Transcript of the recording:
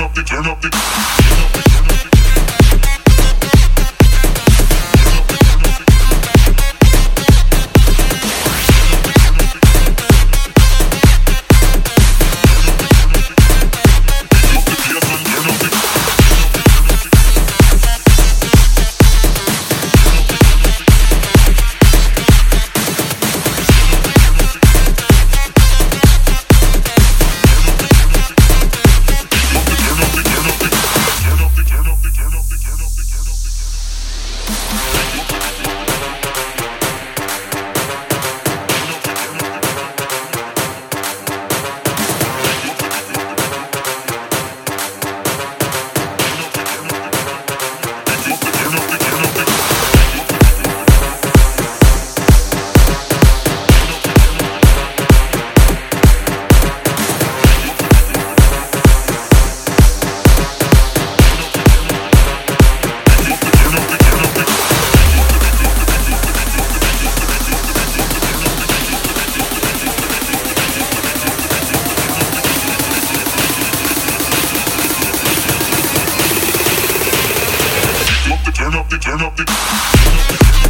up the, turn up the, turn up the. turn up the turn up the turn up the.